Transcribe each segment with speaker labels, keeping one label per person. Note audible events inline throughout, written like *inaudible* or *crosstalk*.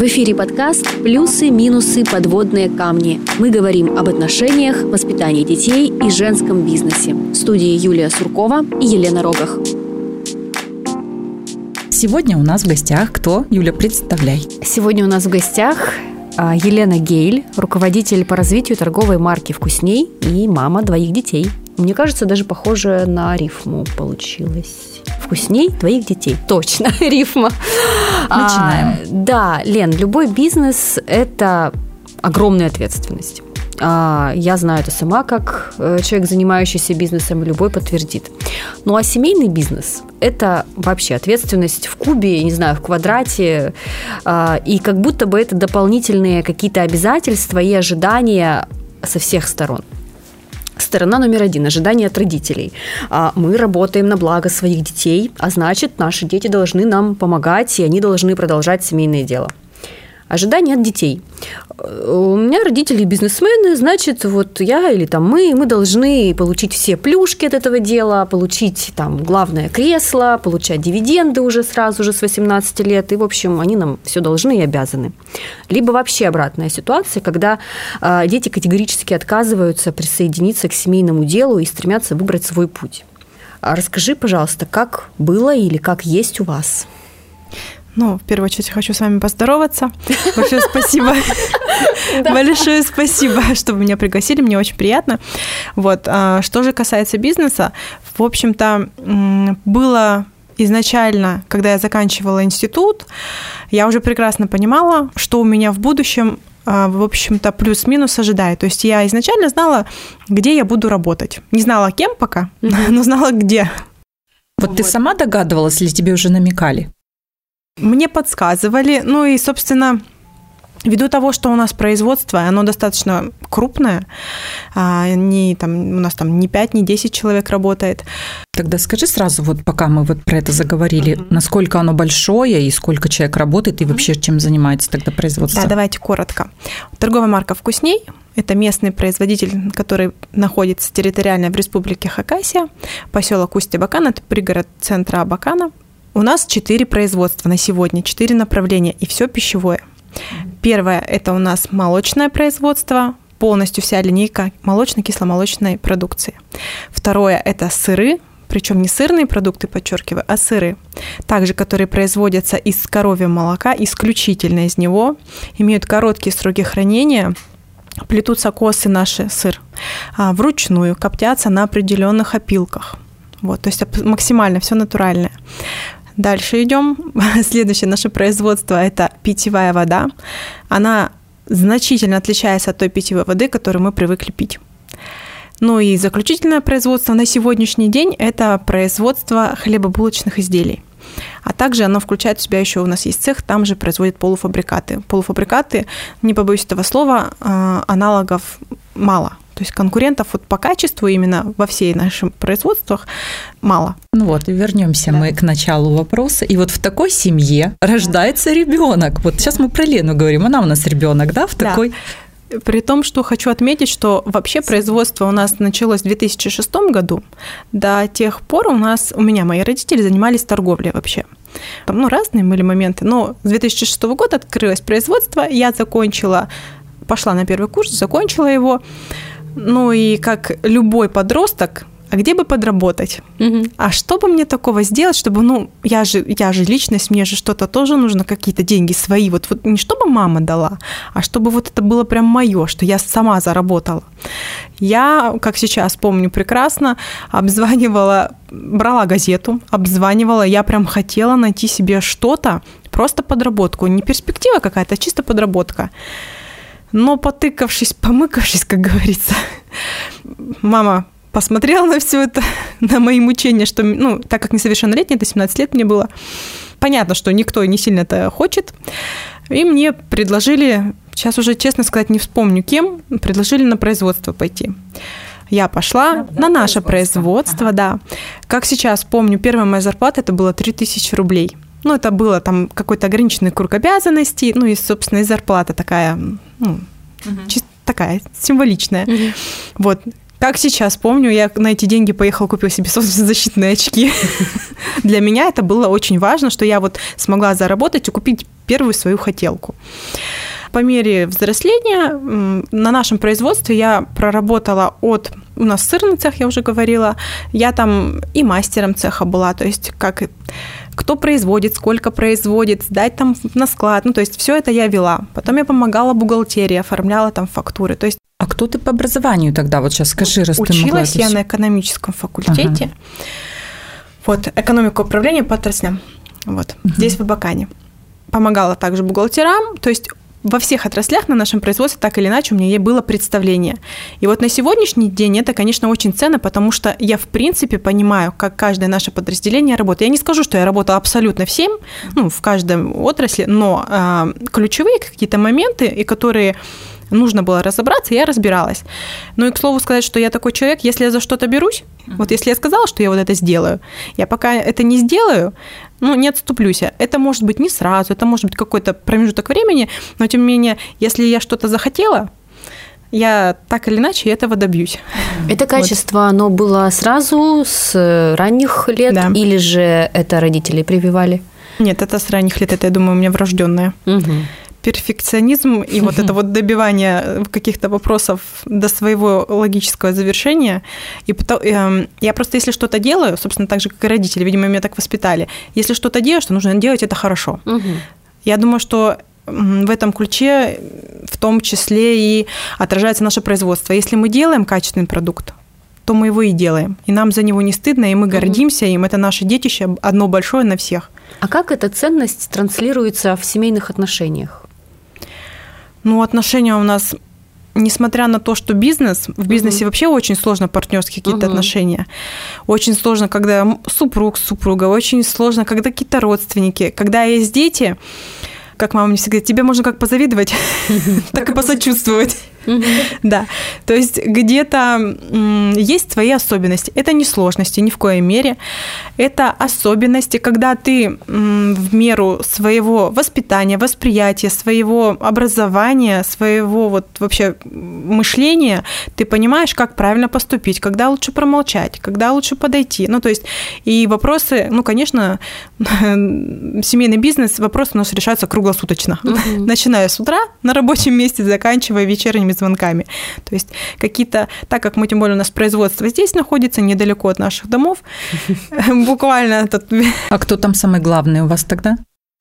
Speaker 1: В эфире подкаст «Плюсы, минусы, подводные камни». Мы говорим об отношениях, воспитании детей и женском бизнесе. В студии Юлия Суркова и Елена Рогах.
Speaker 2: Сегодня у нас в гостях кто? Юля, представляй.
Speaker 1: Сегодня у нас в гостях а, Елена Гейль, руководитель по развитию торговой марки «Вкусней» и мама двоих детей. Мне кажется, даже похоже на рифму получилось. Вкусней твоих детей. Точно, *laughs* рифма.
Speaker 2: Начинаем. А,
Speaker 1: да, Лен, любой бизнес – это огромная ответственность. А, я знаю это сама, как э, человек, занимающийся бизнесом, любой подтвердит. Ну а семейный бизнес – это вообще ответственность в кубе, не знаю, в квадрате, а, и как будто бы это дополнительные какие-то обязательства и ожидания со всех сторон. Сторона номер один – ожидания от родителей. А, мы работаем на благо своих детей, а значит, наши дети должны нам помогать, и они должны продолжать семейное дело. Ожидания от детей. У меня родители бизнесмены, значит, вот я или там мы, мы должны получить все плюшки от этого дела, получить там главное кресло, получать дивиденды уже сразу же с 18 лет, и, в общем, они нам все должны и обязаны. Либо вообще обратная ситуация, когда э, дети категорически отказываются присоединиться к семейному делу и стремятся выбрать свой путь. А расскажи, пожалуйста, как было или как есть у вас?
Speaker 3: Ну, в первую очередь хочу с вами поздороваться. *laughs* Большое спасибо. Большое спасибо, что вы меня пригласили, мне очень приятно. Вот, а, что же касается бизнеса, в общем-то, было изначально, когда я заканчивала институт, я уже прекрасно понимала, что у меня в будущем а, в общем-то, плюс-минус ожидает. То есть я изначально знала, где я буду работать. Не знала, кем пока, *laughs* но знала, где.
Speaker 2: Вот, вот ты сама догадывалась или тебе уже намекали?
Speaker 3: Мне подсказывали, ну и, собственно, Ввиду того, что у нас производство, оно достаточно крупное, а, не, там, у нас там не 5, не 10 человек работает.
Speaker 2: Тогда скажи сразу, вот пока мы вот про это заговорили, uh-huh. насколько оно большое и сколько человек работает, и вообще чем занимается тогда производство?
Speaker 3: Да, давайте коротко. Торговая марка «Вкусней» – это местный производитель, который находится территориально в республике Хакасия, поселок Усть-Абакан, это пригород центра Абакана. У нас четыре производства на сегодня, четыре направления, и все пищевое. Первое – это у нас молочное производство, полностью вся линейка молочно-кисломолочной продукции. Второе – это сыры, причем не сырные продукты, подчеркиваю, а сыры, также которые производятся из коровьего молока, исключительно из него, имеют короткие сроки хранения, плетутся косы наши сыр а, вручную, коптятся на определенных опилках. Вот, то есть максимально все натуральное. Дальше идем. *laughs* Следующее наше производство – это питьевая вода. Она значительно отличается от той питьевой воды, которую мы привыкли пить. Ну и заключительное производство на сегодняшний день – это производство хлебобулочных изделий. А также оно включает в себя еще у нас есть цех, там же производят полуфабрикаты. Полуфабрикаты, не побоюсь этого слова, а, аналогов мало. То есть конкурентов вот по качеству именно во всей наших производствах мало.
Speaker 2: Ну вот, и вернемся да. мы к началу вопроса. И вот в такой семье рождается ребенок. Вот сейчас мы про Лену говорим, она у нас ребенок, да, в да. такой
Speaker 3: при том, что хочу отметить, что вообще производство у нас началось в 2006 году. До тех пор у нас, у меня мои родители занимались торговлей вообще. Там, ну, разные были моменты. Но с 2006 года открылось производство, я закончила, пошла на первый курс, закончила его. Ну и как любой подросток, а где бы подработать? Угу. А что бы мне такого сделать, чтобы, ну, я же, я же личность, мне же что-то тоже нужно, какие-то деньги свои. Вот, вот не чтобы мама дала, а чтобы вот это было прям мое, что я сама заработала. Я, как сейчас помню прекрасно, обзванивала, брала газету, обзванивала, я прям хотела найти себе что-то, просто подработку, не перспектива какая-то, а чисто подработка. Но потыкавшись, помыкавшись, как говорится, *laughs* мама посмотрела на все это, *laughs* на мои мучения, что, ну, так как несовершеннолетняя, это 17 лет мне было, понятно, что никто не сильно это хочет, и мне предложили, сейчас уже, честно сказать, не вспомню кем, предложили на производство пойти. Я пошла да, на наше производство, производство ага. да. Как сейчас помню, первая моя зарплата это было 3000 рублей. Ну, это было там какой-то ограниченный круг обязанностей, ну и, собственно, и зарплата такая, ну, угу. чисто такая символичная. Угу. Вот Как сейчас помню, я на эти деньги поехала, купила себе солнцезащитные очки. *laughs* Для меня это было очень важно, что я вот смогла заработать и купить первую свою хотелку. По мере взросления на нашем производстве я проработала от у нас сырный цех, я уже говорила, я там и мастером цеха была, то есть как кто производит, сколько производит, сдать там на склад, ну то есть все это я вела. Потом я помогала бухгалтерии, оформляла там фактуры, то есть
Speaker 2: а кто ты по образованию тогда? Вот сейчас скажи, раз
Speaker 3: Училась
Speaker 2: ты могла
Speaker 3: я на экономическом факультете. Ага. Вот, экономика управления по отраслям. Вот, угу. здесь в Абакане. Помогала также бухгалтерам, то есть во всех отраслях на нашем производстве так или иначе у меня было представление. И вот на сегодняшний день это, конечно, очень ценно, потому что я, в принципе, понимаю, как каждое наше подразделение работает. Я не скажу, что я работала абсолютно всем, ну, в каждом отрасли, но э, ключевые какие-то моменты, и которые нужно было разобраться, я разбиралась. Ну и к слову сказать, что я такой человек, если я за что-то берусь, uh-huh. вот если я сказала, что я вот это сделаю, я пока это не сделаю, ну, не отступлюсь. Это может быть не сразу, это может быть какой-то промежуток времени, но тем не менее, если я что-то захотела, я так или иначе этого добьюсь.
Speaker 1: Это качество, вот. оно было сразу с ранних лет, да. или же это родители прививали?
Speaker 3: Нет, это с ранних лет, это, я думаю, у меня врожденное. Угу перфекционизм и вот это вот добивание каких-то вопросов до своего логического завершения. И потом, э, я просто, если что-то делаю, собственно, так же, как и родители, видимо, меня так воспитали, если что-то делаешь, то нужно делать это хорошо. Угу. Я думаю, что в этом ключе в том числе и отражается наше производство. Если мы делаем качественный продукт, то мы его и делаем. И нам за него не стыдно, и мы гордимся им. Это наше детище, одно большое на всех.
Speaker 1: А как эта ценность транслируется в семейных отношениях?
Speaker 3: Ну, отношения у нас несмотря на то, что бизнес, в бизнесе uh-huh. вообще очень сложно партнерские какие-то uh-huh. отношения. Очень сложно, когда супруг, супруга, очень сложно, когда какие-то родственники, когда есть дети, как мама мне всегда говорит, тебе можно как позавидовать, *laughs* *laughs* так и посочувствовать. Да, то есть где-то есть свои особенности. Это не сложности ни в коей мере. Это особенности, когда ты в меру своего воспитания, восприятия, своего образования, своего вот вообще мышления, ты понимаешь, как правильно поступить, когда лучше промолчать, когда лучше подойти. Ну, то есть, и вопросы, ну, конечно, *laughs* семейный бизнес, вопросы у нас решаются круглосуточно. Начиная с утра на рабочем месте, заканчивая вечерними звонками. То есть какие-то, так как мы тем более у нас производство здесь находится, недалеко от наших домов, *laughs* буквально.
Speaker 2: А кто там самый главный у вас тогда?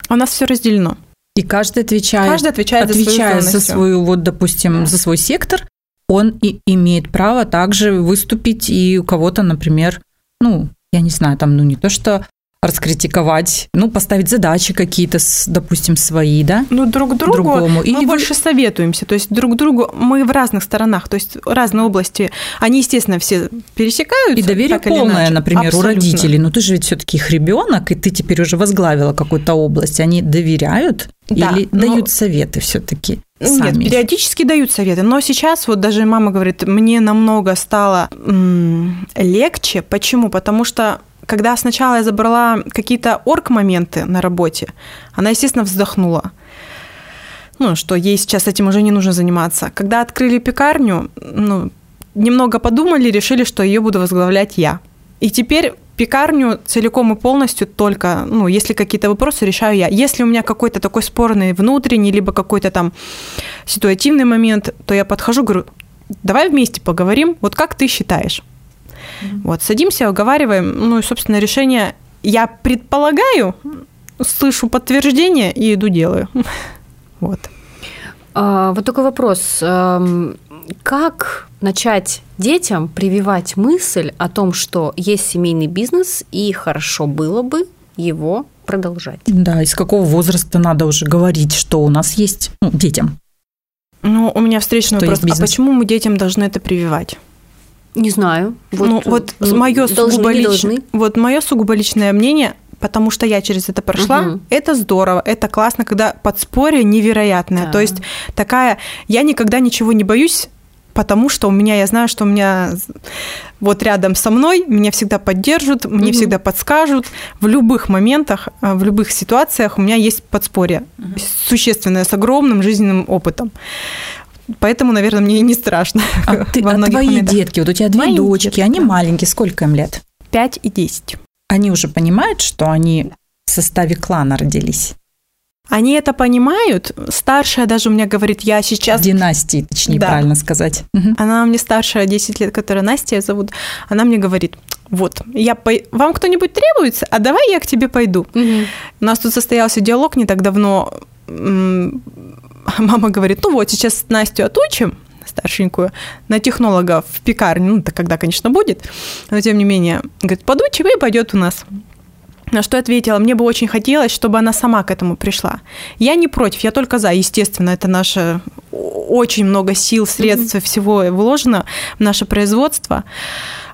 Speaker 3: У нас все разделено.
Speaker 2: И каждый отвечает,
Speaker 3: каждый отвечает,
Speaker 2: отвечает за, свою, за свою, вот, допустим, за свой сектор, он и имеет право также выступить и у кого-то, например, ну, я не знаю, там, ну, не то, что раскритиковать, ну, поставить задачи какие-то, допустим, свои, да?
Speaker 3: Ну, друг другу другому. Или мы вы... больше советуемся, то есть друг другу мы в разных сторонах, то есть разные области, они, естественно, все пересекаются.
Speaker 2: И доверие полное, например, Абсолютно. у родителей, но ты же ведь все таки их ребенок, и ты теперь уже возглавила какую-то область, они доверяют да, или но... дают советы все таки
Speaker 3: Сами. Нет, периодически дают советы, но сейчас вот даже мама говорит, мне намного стало м- легче. Почему? Потому что когда сначала я забрала какие-то орг-моменты на работе, она, естественно, вздохнула. Ну, что ей сейчас этим уже не нужно заниматься. Когда открыли пекарню, ну, немного подумали, решили, что ее буду возглавлять я. И теперь пекарню целиком и полностью только, ну, если какие-то вопросы, решаю я. Если у меня какой-то такой спорный внутренний, либо какой-то там ситуативный момент, то я подхожу, говорю, давай вместе поговорим, вот как ты считаешь? Mm-hmm. Вот, садимся, уговариваем. Ну и, собственно, решение я предполагаю, слышу подтверждение и иду делаю. *laughs* Вот.
Speaker 1: А, вот такой вопрос. Как начать детям прививать мысль о том, что есть семейный бизнес и хорошо было бы его продолжать?
Speaker 2: Да, из какого возраста надо уже говорить, что у нас есть ну, детям?
Speaker 3: Ну, у меня встречный что вопрос. А почему мы детям должны это прививать?
Speaker 1: Не знаю.
Speaker 3: Вот, ну, вот мое сугубо, лич... вот мое сугубо личное мнение, потому что я через это прошла, угу. это здорово, это классно, когда подспорье невероятное. Да. То есть такая, я никогда ничего не боюсь, потому что у меня, я знаю, что у меня вот рядом со мной, меня всегда поддержат, мне угу. всегда подскажут. В любых моментах, э, в любых ситуациях у меня есть подспорье, угу. существенное, с огромным жизненным опытом. Поэтому, наверное, мне и не страшно. *laughs*
Speaker 2: А, ты, а твои моментах. детки, вот у тебя две Мои дочки, детки, они да. маленькие, сколько им лет?
Speaker 3: 5 и 10.
Speaker 2: Они уже понимают, что они в составе клана родились?
Speaker 3: Они это понимают. Старшая даже у меня говорит, я сейчас...
Speaker 2: Династии, точнее, да. правильно сказать.
Speaker 3: Она мне старшая 10 лет, которая Настя зовут. Она мне говорит, вот, я по... вам кто-нибудь требуется, а давай я к тебе пойду. Угу. У нас тут состоялся диалог не так давно. *laughs* Мама говорит, ну вот, сейчас Настю отучим, старшенькую, на технолога в пекарне, ну, это когда, конечно, будет, но тем не менее, говорит, подучим и пойдет у нас. На что я ответила, мне бы очень хотелось, чтобы она сама к этому пришла. Я не против, я только за. Естественно, это наше очень много сил, средств, mm-hmm. всего вложено в наше производство,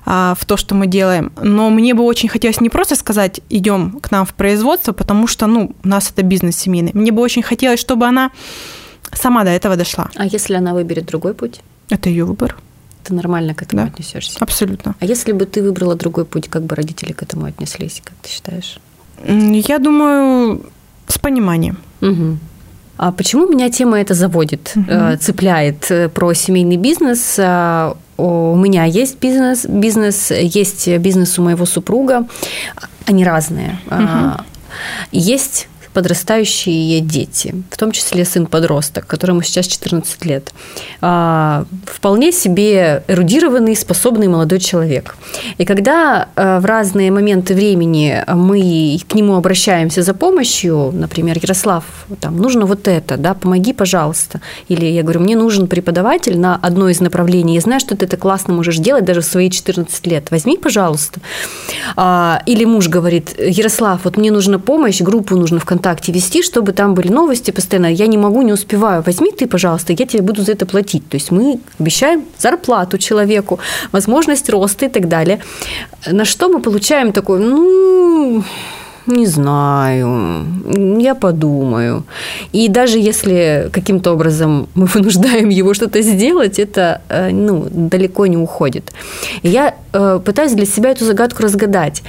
Speaker 3: а, в то, что мы делаем. Но мне бы очень хотелось не просто сказать, идем к нам в производство, потому что, ну, у нас это бизнес семейный. Мне бы очень хотелось, чтобы она сама до этого дошла.
Speaker 1: А если она выберет другой путь?
Speaker 3: Это ее выбор
Speaker 1: ты нормально к этому да, отнесешься.
Speaker 3: Абсолютно.
Speaker 1: А если бы ты выбрала другой путь, как бы родители к этому отнеслись, как ты считаешь?
Speaker 3: Я думаю, с пониманием.
Speaker 1: Угу. А почему меня тема эта заводит, угу. цепляет э, про семейный бизнес? А, у меня есть бизнес, бизнес, есть бизнес у моего супруга, они разные. Угу. Есть подрастающие дети, в том числе сын-подросток, которому сейчас 14 лет. А, вполне себе эрудированный, способный молодой человек. И когда а, в разные моменты времени мы к нему обращаемся за помощью, например, Ярослав, там, нужно вот это, да, помоги, пожалуйста. Или я говорю, мне нужен преподаватель на одно из направлений. Я знаю, что ты это классно можешь делать даже в свои 14 лет. Возьми, пожалуйста. А, или муж говорит, Ярослав, вот мне нужна помощь, группу нужно ВКонтакте ВКонтакте вести, чтобы там были новости постоянно. Я не могу, не успеваю. Возьми ты, пожалуйста, я тебе буду за это платить. То есть мы обещаем зарплату человеку, возможность роста и так далее. На что мы получаем такой, ну, не знаю, я подумаю. И даже если каким-то образом мы *laughs* вынуждаем его что-то сделать, это э, ну, далеко не уходит. Я э, пытаюсь для себя эту загадку разгадать.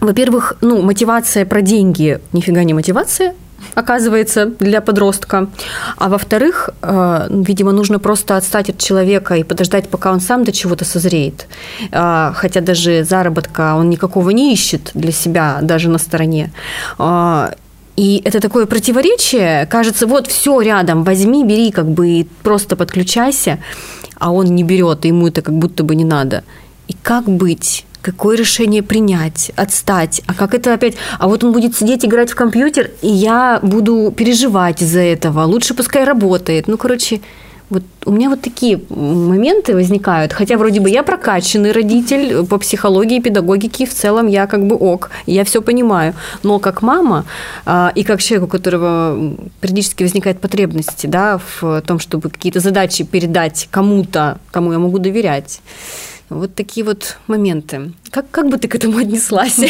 Speaker 1: Во-первых, ну, мотивация про деньги нифига не мотивация, оказывается, для подростка. А во-вторых, э, видимо, нужно просто отстать от человека и подождать, пока он сам до чего-то созреет. Э, хотя даже заработка он никакого не ищет для себя, даже на стороне. Э, и это такое противоречие. Кажется, вот все рядом, возьми, бери, как бы просто подключайся, а он не берет, ему это как будто бы не надо. И как быть? Какое решение принять, отстать, а как это опять, а вот он будет сидеть играть в компьютер, и я буду переживать из-за этого, лучше пускай работает. Ну, короче, вот у меня вот такие моменты возникают, хотя вроде бы я прокачанный родитель по психологии, педагогике, в целом я как бы ок, я все понимаю, но как мама а, и как человек, у которого периодически возникает потребность да, в том, чтобы какие-то задачи передать кому-то, кому я могу доверять, вот такие вот моменты. Как, как бы ты к этому *laughs* отнеслась?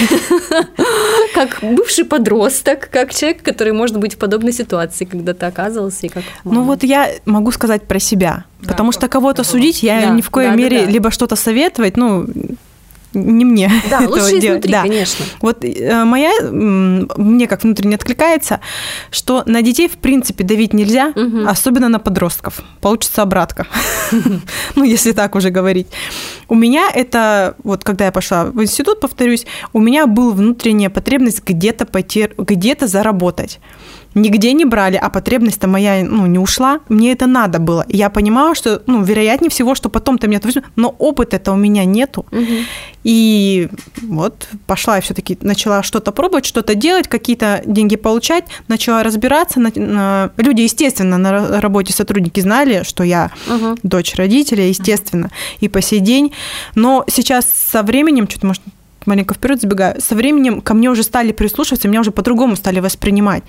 Speaker 1: *laughs* Как бывший подросток, как человек, который может быть в подобной ситуации, когда ты оказался и как
Speaker 3: Ну вот я могу сказать про себя, потому что кого-то судить я ни в коей мере либо что-то советовать, ну не мне
Speaker 1: да, *laughs* лучше делать. Изнутри, да. конечно.
Speaker 3: Вот э, моя, мне как внутренне откликается, что на детей в принципе давить нельзя, угу. особенно на подростков. Получится обратка. *laughs* ну, если так уже говорить. У меня это, вот когда я пошла в институт, повторюсь, у меня была внутренняя потребность где-то пойти, где-то заработать нигде не брали, а потребность-то моя ну, не ушла. Мне это надо было. Я понимала, что, ну, вероятнее всего, что потом-то меня возьмут, но опыта-то у меня нету. Угу. И вот пошла я все-таки, начала что-то пробовать, что-то делать, какие-то деньги получать, начала разбираться. Люди, естественно, на работе сотрудники знали, что я угу. дочь родителя, естественно, и по сей день. Но сейчас со временем, что-то, может, маленько вперед забегаю, со временем ко мне уже стали прислушиваться, меня уже по-другому стали воспринимать.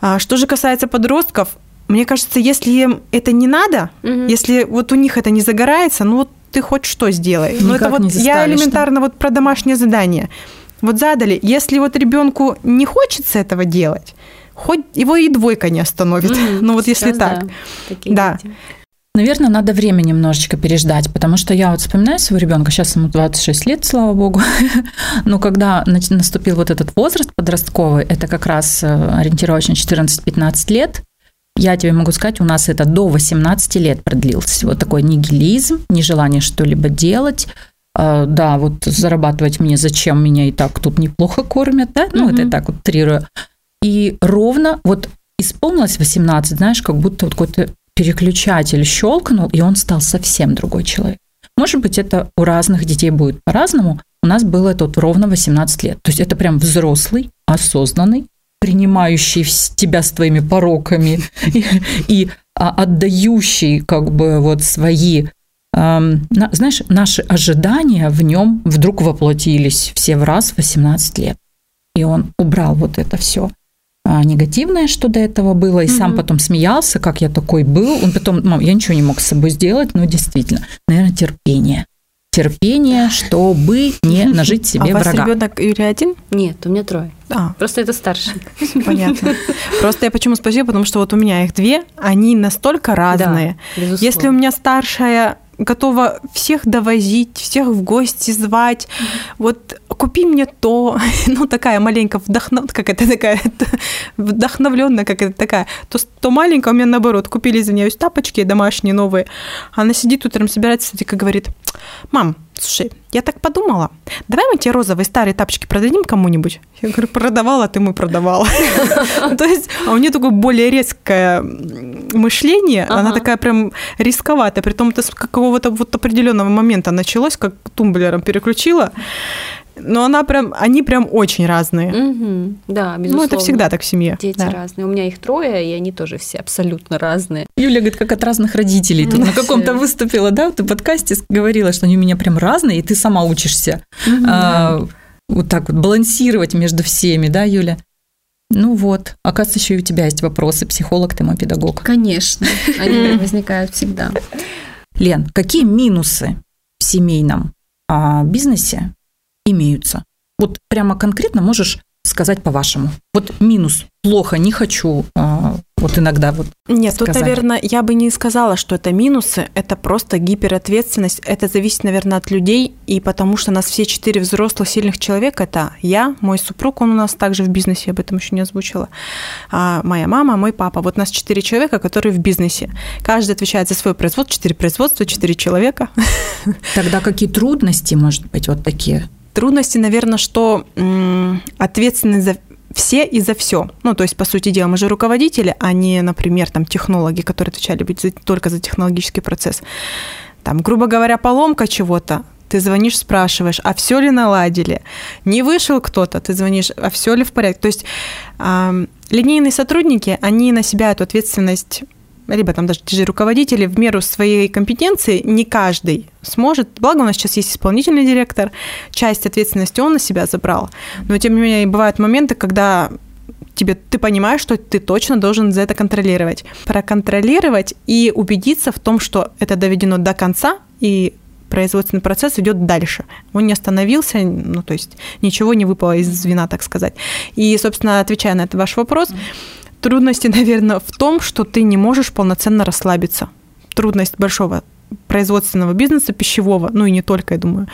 Speaker 3: А, что же касается подростков, мне кажется, если им это не надо, угу. если вот у них это не загорается, ну вот ты хоть что сделай. Никак ну это вот я элементарно вот про домашнее задание. Вот задали, если вот ребенку не хочется этого делать, хоть его и двойка не остановит. Mm, *laughs* ну вот если так. Да. да.
Speaker 2: Наверное, надо время немножечко переждать, потому что я вот вспоминаю своего ребенка, сейчас ему 26 лет, слава богу, *laughs* но когда наступил вот этот возраст подростковый, это как раз э, ориентировочно 14-15 лет, я тебе могу сказать, у нас это до 18 лет продлился. Вот такой нигилизм, нежелание что-либо делать. А, да, вот зарабатывать мне зачем, меня и так тут неплохо кормят, да? Ну, это я так вот трирую. И ровно вот исполнилось 18, знаешь, как будто вот какой-то переключатель щелкнул, и он стал совсем другой человек. Может быть, это у разных детей будет по-разному. У нас было это вот ровно 18 лет. То есть это прям взрослый, осознанный, принимающий тебя с твоими пороками и, а, отдающий как бы вот свои знаешь, наши ожидания в нем вдруг воплотились все в раз в 18 лет. И он убрал вот это все негативное, что до этого было, и mm-hmm. сам потом смеялся, как я такой был. Он потом, мам, я ничего не мог с собой сделать, но действительно, наверное, терпение. Терпение, чтобы не *laughs* нажить себе
Speaker 3: а
Speaker 2: врага.
Speaker 3: А у вас ребенок Юрий один?
Speaker 1: Нет, у меня трое. А. Просто это старший.
Speaker 3: Понятно. Просто я почему спросила, потому что вот у меня их две, они настолько разные. Да, Если у меня старшая готова всех довозить, всех в гости звать. Вот купи мне то, *laughs* ну такая маленькая вдохнов, как это такая *laughs* вдохновленная, как это такая. То, то маленькая у меня наоборот, купили, извиняюсь, тапочки домашние новые. Она сидит утром, собирается, и говорит, мам, слушай, я так подумала, давай мы тебе розовые старые тапочки продадим кому-нибудь. Я говорю, продавала, ты мы продавала. *laughs* То есть, а у нее такое более резкое мышление, она такая прям рисковатая, при том, это с какого-то вот определенного момента началось, как тумблером переключила. Но она прям, они прям очень разные.
Speaker 1: Угу, да, безусловно.
Speaker 3: Ну, это всегда так в семье.
Speaker 1: Дети
Speaker 3: да.
Speaker 1: разные. У меня их трое, и они тоже все абсолютно разные.
Speaker 2: Юля говорит, как от разных родителей. Ты на каком-то выступила, да, ты в подкасте говорила, что они у меня прям разные, и ты сама учишься а, вот так вот балансировать между всеми, да, Юля? Ну вот, оказывается, еще и у тебя есть вопросы, психолог, ты мой педагог.
Speaker 1: Конечно, они *laughs* возникают всегда.
Speaker 2: Лен, какие минусы в семейном а, бизнесе имеются. Вот прямо конкретно можешь сказать по-вашему. Вот минус, плохо, не хочу, а, вот иногда вот
Speaker 3: Нет,
Speaker 2: сказали.
Speaker 3: тут, наверное, я бы не сказала, что это минусы, это просто гиперответственность, это зависит, наверное, от людей, и потому что нас все четыре взрослых, сильных человека, это я, мой супруг, он у нас также в бизнесе, я об этом еще не озвучила, а моя мама, мой папа. Вот нас четыре человека, которые в бизнесе. Каждый отвечает за свой производство, четыре производства, четыре человека.
Speaker 2: Тогда какие трудности, может быть, вот такие?
Speaker 3: Трудности, наверное, что ответственность за все и за все. Ну, то есть, по сути дела, мы же руководители, а не, например, там, технологи, которые отвечали быть за, только за технологический процесс. Там, грубо говоря, поломка чего-то, ты звонишь, спрашиваешь, а все ли наладили? Не вышел кто-то, ты звонишь, а все ли в порядке? То есть э, линейные сотрудники, они на себя эту ответственность либо там даже те же руководители в меру своей компетенции, не каждый сможет. Благо у нас сейчас есть исполнительный директор, часть ответственности он на себя забрал. Но тем не менее бывают моменты, когда тебе ты понимаешь, что ты точно должен за это контролировать. Проконтролировать и убедиться в том, что это доведено до конца, и производственный процесс идет дальше. Он не остановился, ну, то есть ничего не выпало из звена, так сказать. И, собственно, отвечая на этот ваш вопрос, Трудности, наверное, в том, что ты не можешь полноценно расслабиться. Трудность большого производственного бизнеса, пищевого, ну и не только, я думаю,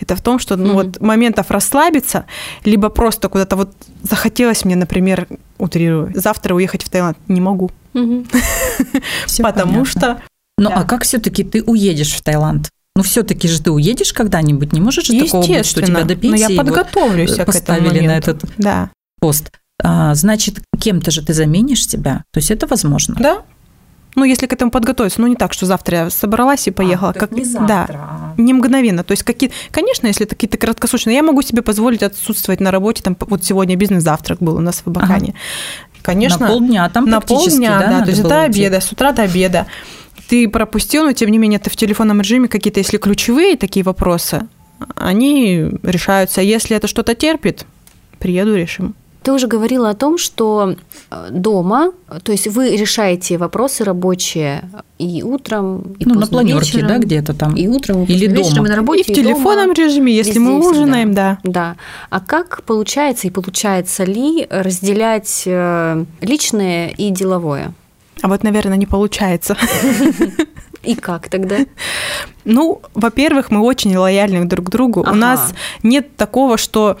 Speaker 3: это в том, что ну, mm-hmm. вот моментов расслабиться, либо просто куда-то вот захотелось мне, например, утрирую, завтра уехать в Таиланд, не могу. Mm-hmm. *laughs* Потому что...
Speaker 2: Ну а как все-таки ты уедешь в Таиланд? Ну, все-таки же ты уедешь когда-нибудь, не можешь же такого быть, что тебя до пенсии
Speaker 3: но я подготовлюсь вот
Speaker 2: поставили на этот
Speaker 3: да.
Speaker 2: пост. А, значит, кем-то же ты заменишь себя. То есть это возможно.
Speaker 3: Да. Ну, если к этому подготовиться, ну не так, что завтра я собралась и а, поехала, а, как
Speaker 2: не завтра. Да,
Speaker 3: не мгновенно. То есть какие, конечно, если это какие-то краткосрочные, я могу себе позволить отсутствовать на работе. Там вот сегодня бизнес-завтрак был у нас в Абакане. Ага. Конечно.
Speaker 2: На полдня там
Speaker 3: на полдня, да, да то есть до обеда, с утра до обеда. Ты пропустил, но тем не менее ты в телефонном режиме какие-то, если ключевые такие вопросы, они решаются. Если это что-то терпит, приеду, решим.
Speaker 1: Ты уже говорила о том, что э, дома, то есть вы решаете вопросы рабочие и утром, и
Speaker 2: ну, на планерке, вечером, да, где-то там.
Speaker 1: И утром,
Speaker 2: и или дома. вечером,
Speaker 3: и на работе, и в телефонном дома, режиме, если мы ужинаем, да.
Speaker 1: Да. А как получается и получается ли разделять э, личное и деловое?
Speaker 3: А вот, наверное, не получается. *laughs*
Speaker 1: И как тогда?
Speaker 3: Ну, во-первых, мы очень лояльны друг к другу. У нас нет такого, что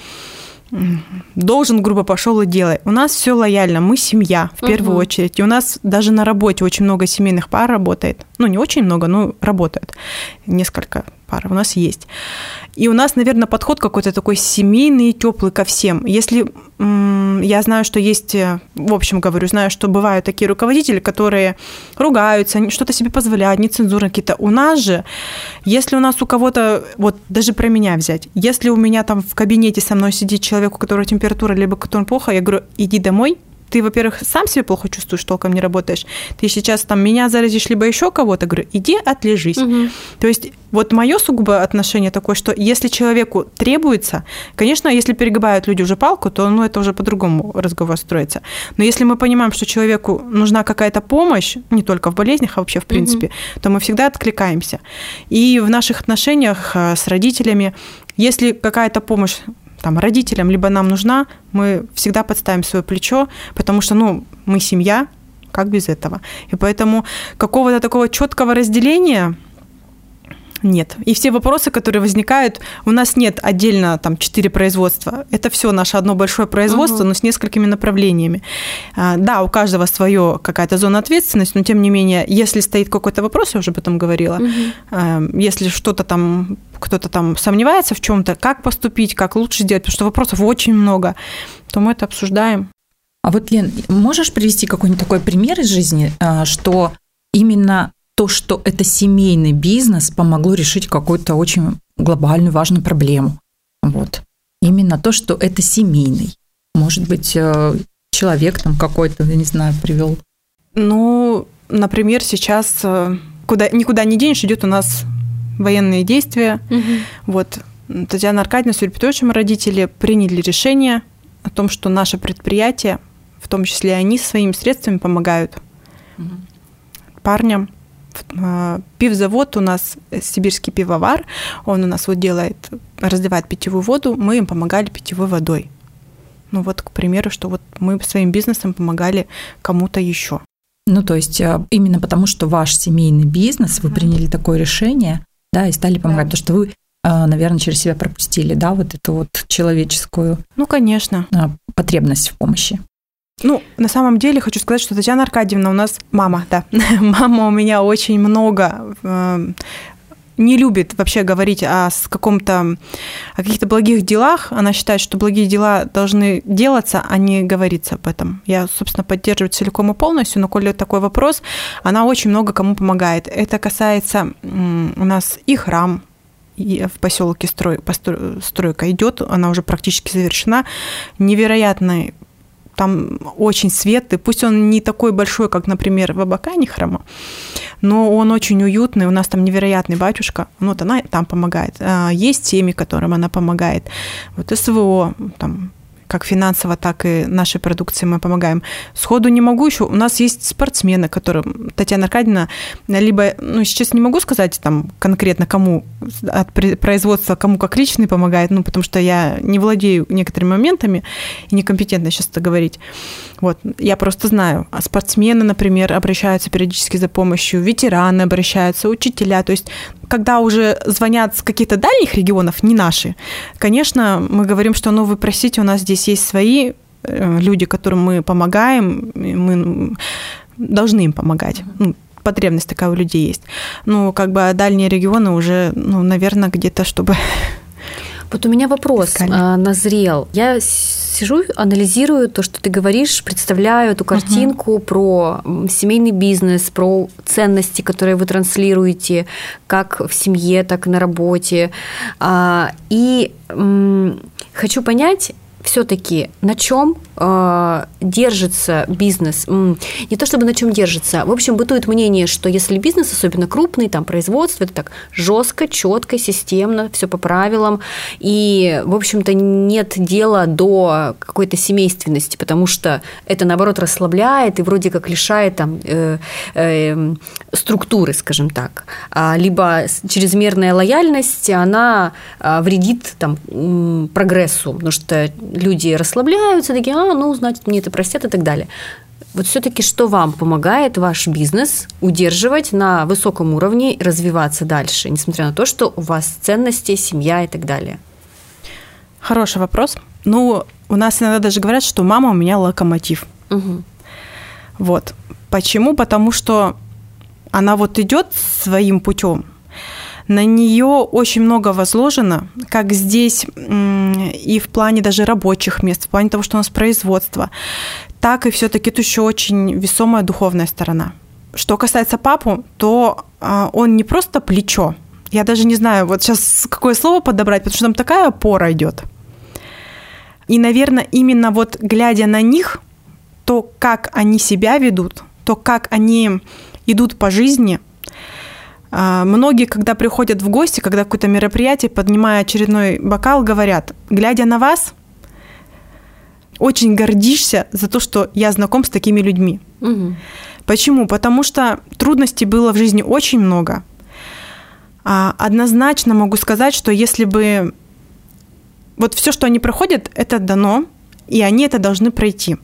Speaker 3: должен, грубо пошел и делай. У нас все лояльно, мы семья в первую угу. очередь. И у нас даже на работе очень много семейных пар работает. Ну, не очень много, но работают. Несколько пар у нас есть. И у нас, наверное, подход какой-то такой семейный, теплый ко всем. Если я знаю, что есть, э, в общем говорю, знаю, что бывают такие руководители, которые ругаются, что-то себе позволяют, нецензурно какие-то. У нас же, если у нас у кого-то, вот даже про меня взять, если у меня там в кабинете со мной сидит человек, у которого температура, либо которому плохо, я говорю, иди домой, ты, во-первых, сам себя плохо чувствуешь, толком не работаешь. Ты сейчас там меня заразишь, либо еще кого-то, говорю, иди отлежись. Угу. То есть вот мое сугубо отношение такое, что если человеку требуется, конечно, если перегибают люди уже палку, то ну, это уже по-другому разговор строится. Но если мы понимаем, что человеку нужна какая-то помощь, не только в болезнях, а вообще в принципе, угу. то мы всегда откликаемся. И в наших отношениях э, с родителями, если какая-то помощь там, родителям, либо нам нужна, мы всегда подставим свое плечо, потому что, ну, мы семья, как без этого. И поэтому какого-то такого четкого разделения нет. И все вопросы, которые возникают, у нас нет отдельно там четыре производства. Это все наше одно большое производство, угу. но с несколькими направлениями. А, да, у каждого свое какая-то зона ответственности, но тем не менее, если стоит какой-то вопрос, я уже об этом говорила, угу. если что-то там кто-то там сомневается в чем-то, как поступить, как лучше сделать, потому что вопросов очень много, то мы это обсуждаем.
Speaker 2: А вот, Лен, можешь привести какой-нибудь такой пример из жизни, а, что именно то, что это семейный бизнес, помогло решить какую-то очень глобальную, важную проблему. Вот. Именно то, что это семейный. Может быть, э, человек там какой-то, я не знаю, привел.
Speaker 3: Ну, например, сейчас э, куда, никуда не денешь, идет у нас военные действия. Угу. Вот Татьяна Аркадьевна с Юрием Петровичем родители приняли решение о том, что наше предприятие, в том числе они своими средствами помогают угу. парням пивзавод у нас, э, сибирский пивовар, он у нас вот делает, разливает питьевую воду, мы им помогали питьевой водой. Ну вот, к примеру, что вот мы своим бизнесом помогали кому-то еще.
Speaker 2: Ну, то есть а, именно потому, что ваш семейный бизнес, вы приняли такое решение, да, и стали помогать, да. потому что вы, а, наверное, через себя пропустили, да, вот эту вот человеческую...
Speaker 3: Ну, конечно.
Speaker 2: Потребность в помощи.
Speaker 3: Ну, на самом деле хочу сказать, что Татьяна Аркадьевна у нас мама, да. *laughs* мама у меня очень много э, не любит вообще говорить о каком-то о каких-то благих делах. Она считает, что благие дела должны делаться, а не говориться об этом. Я, собственно, поддерживаю целиком и полностью, но коли такой вопрос, она очень много кому помогает. Это касается у нас и храм, и в поселке строй, стройка идет, она уже практически завершена. Невероятный там очень светлый, пусть он не такой большой, как, например, в Абакане храма, но он очень уютный, у нас там невероятный батюшка, ну, вот она там помогает. А, есть семьи, которым она помогает. Вот СВО, там, как финансово, так и нашей продукции мы помогаем. Сходу не могу еще. У нас есть спортсмены, которым Татьяна Аркадьевна либо, ну, сейчас не могу сказать там конкретно кому от производства, кому как личный помогает, ну, потому что я не владею некоторыми моментами и некомпетентна сейчас это говорить. Вот, я просто знаю. А спортсмены, например, обращаются периодически за помощью, ветераны обращаются, учителя. То есть, когда уже звонят с каких-то дальних регионов, не наши, конечно, мы говорим, что ну вы просите, у нас здесь есть свои э, люди, которым мы помогаем, мы должны им помогать. Ну, потребность такая у людей есть. Ну, как бы дальние регионы уже, ну, наверное, где-то, чтобы *laughs*
Speaker 1: вот у меня вопрос Искали. А, назрел. Я сижу, анализирую то, что ты говоришь, представляю эту картинку угу. про семейный бизнес, про ценности, которые вы транслируете, как в семье, так и на работе. А, и хочу понять, все-таки на чем э, держится бизнес? Не то чтобы на чем держится. В общем, бытует мнение, что если бизнес, особенно крупный, там производство, это так жестко, четко, системно, все по правилам. И, в общем-то, нет дела до какой-то семейственности, потому что это, наоборот, расслабляет и вроде как лишает там, э, э, структуры, скажем так. А, либо чрезмерная лояльность, она а, вредит там, прогрессу, потому что люди расслабляются, такие, а, ну, значит, мне это простят и так далее. Вот все-таки что вам помогает ваш бизнес удерживать на высоком уровне и развиваться дальше, несмотря на то, что у вас ценности, семья и так далее?
Speaker 3: Хороший вопрос. Ну, у нас иногда даже говорят, что мама у меня локомотив.
Speaker 1: Угу.
Speaker 3: Вот. Почему? Потому что она вот идет своим путем, на нее очень много возложено, как здесь и в плане даже рабочих мест, в плане того, что у нас производство, так и все-таки это еще очень весомая духовная сторона. Что касается папу, то а, он не просто плечо. Я даже не знаю, вот сейчас какое слово подобрать, потому что там такая опора идет. И, наверное, именно вот глядя на них, то, как они себя ведут, то, как они идут по жизни – а, многие, когда приходят в гости, когда какое-то мероприятие, поднимая очередной бокал, говорят, глядя на вас, очень гордишься за то, что я знаком с такими людьми. Угу. Почему? Потому что трудностей было в жизни очень много. А однозначно могу сказать, что если бы вот все, что они проходят, это дано, и они это должны пройти.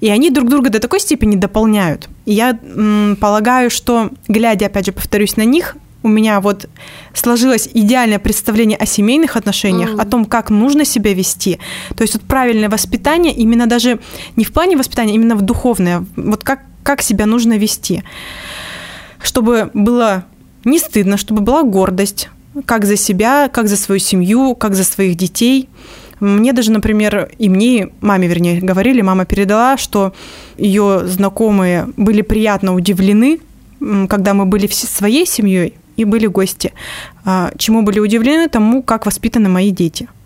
Speaker 3: И они друг друга до такой степени дополняют. И я м, полагаю, что, глядя, опять же, повторюсь, на них, у меня вот сложилось идеальное представление о семейных отношениях, mm-hmm. о том, как нужно себя вести. То есть вот правильное воспитание, именно даже не в плане воспитания, именно в духовное, вот как, как себя нужно вести. Чтобы было не стыдно, чтобы была гордость, как за себя, как за свою семью, как за своих детей – мне даже, например, и мне, маме, вернее, говорили, мама передала, что ее знакомые были приятно удивлены, когда мы были своей семьей и были гости. А, чему были удивлены? Тому, как воспитаны мои дети –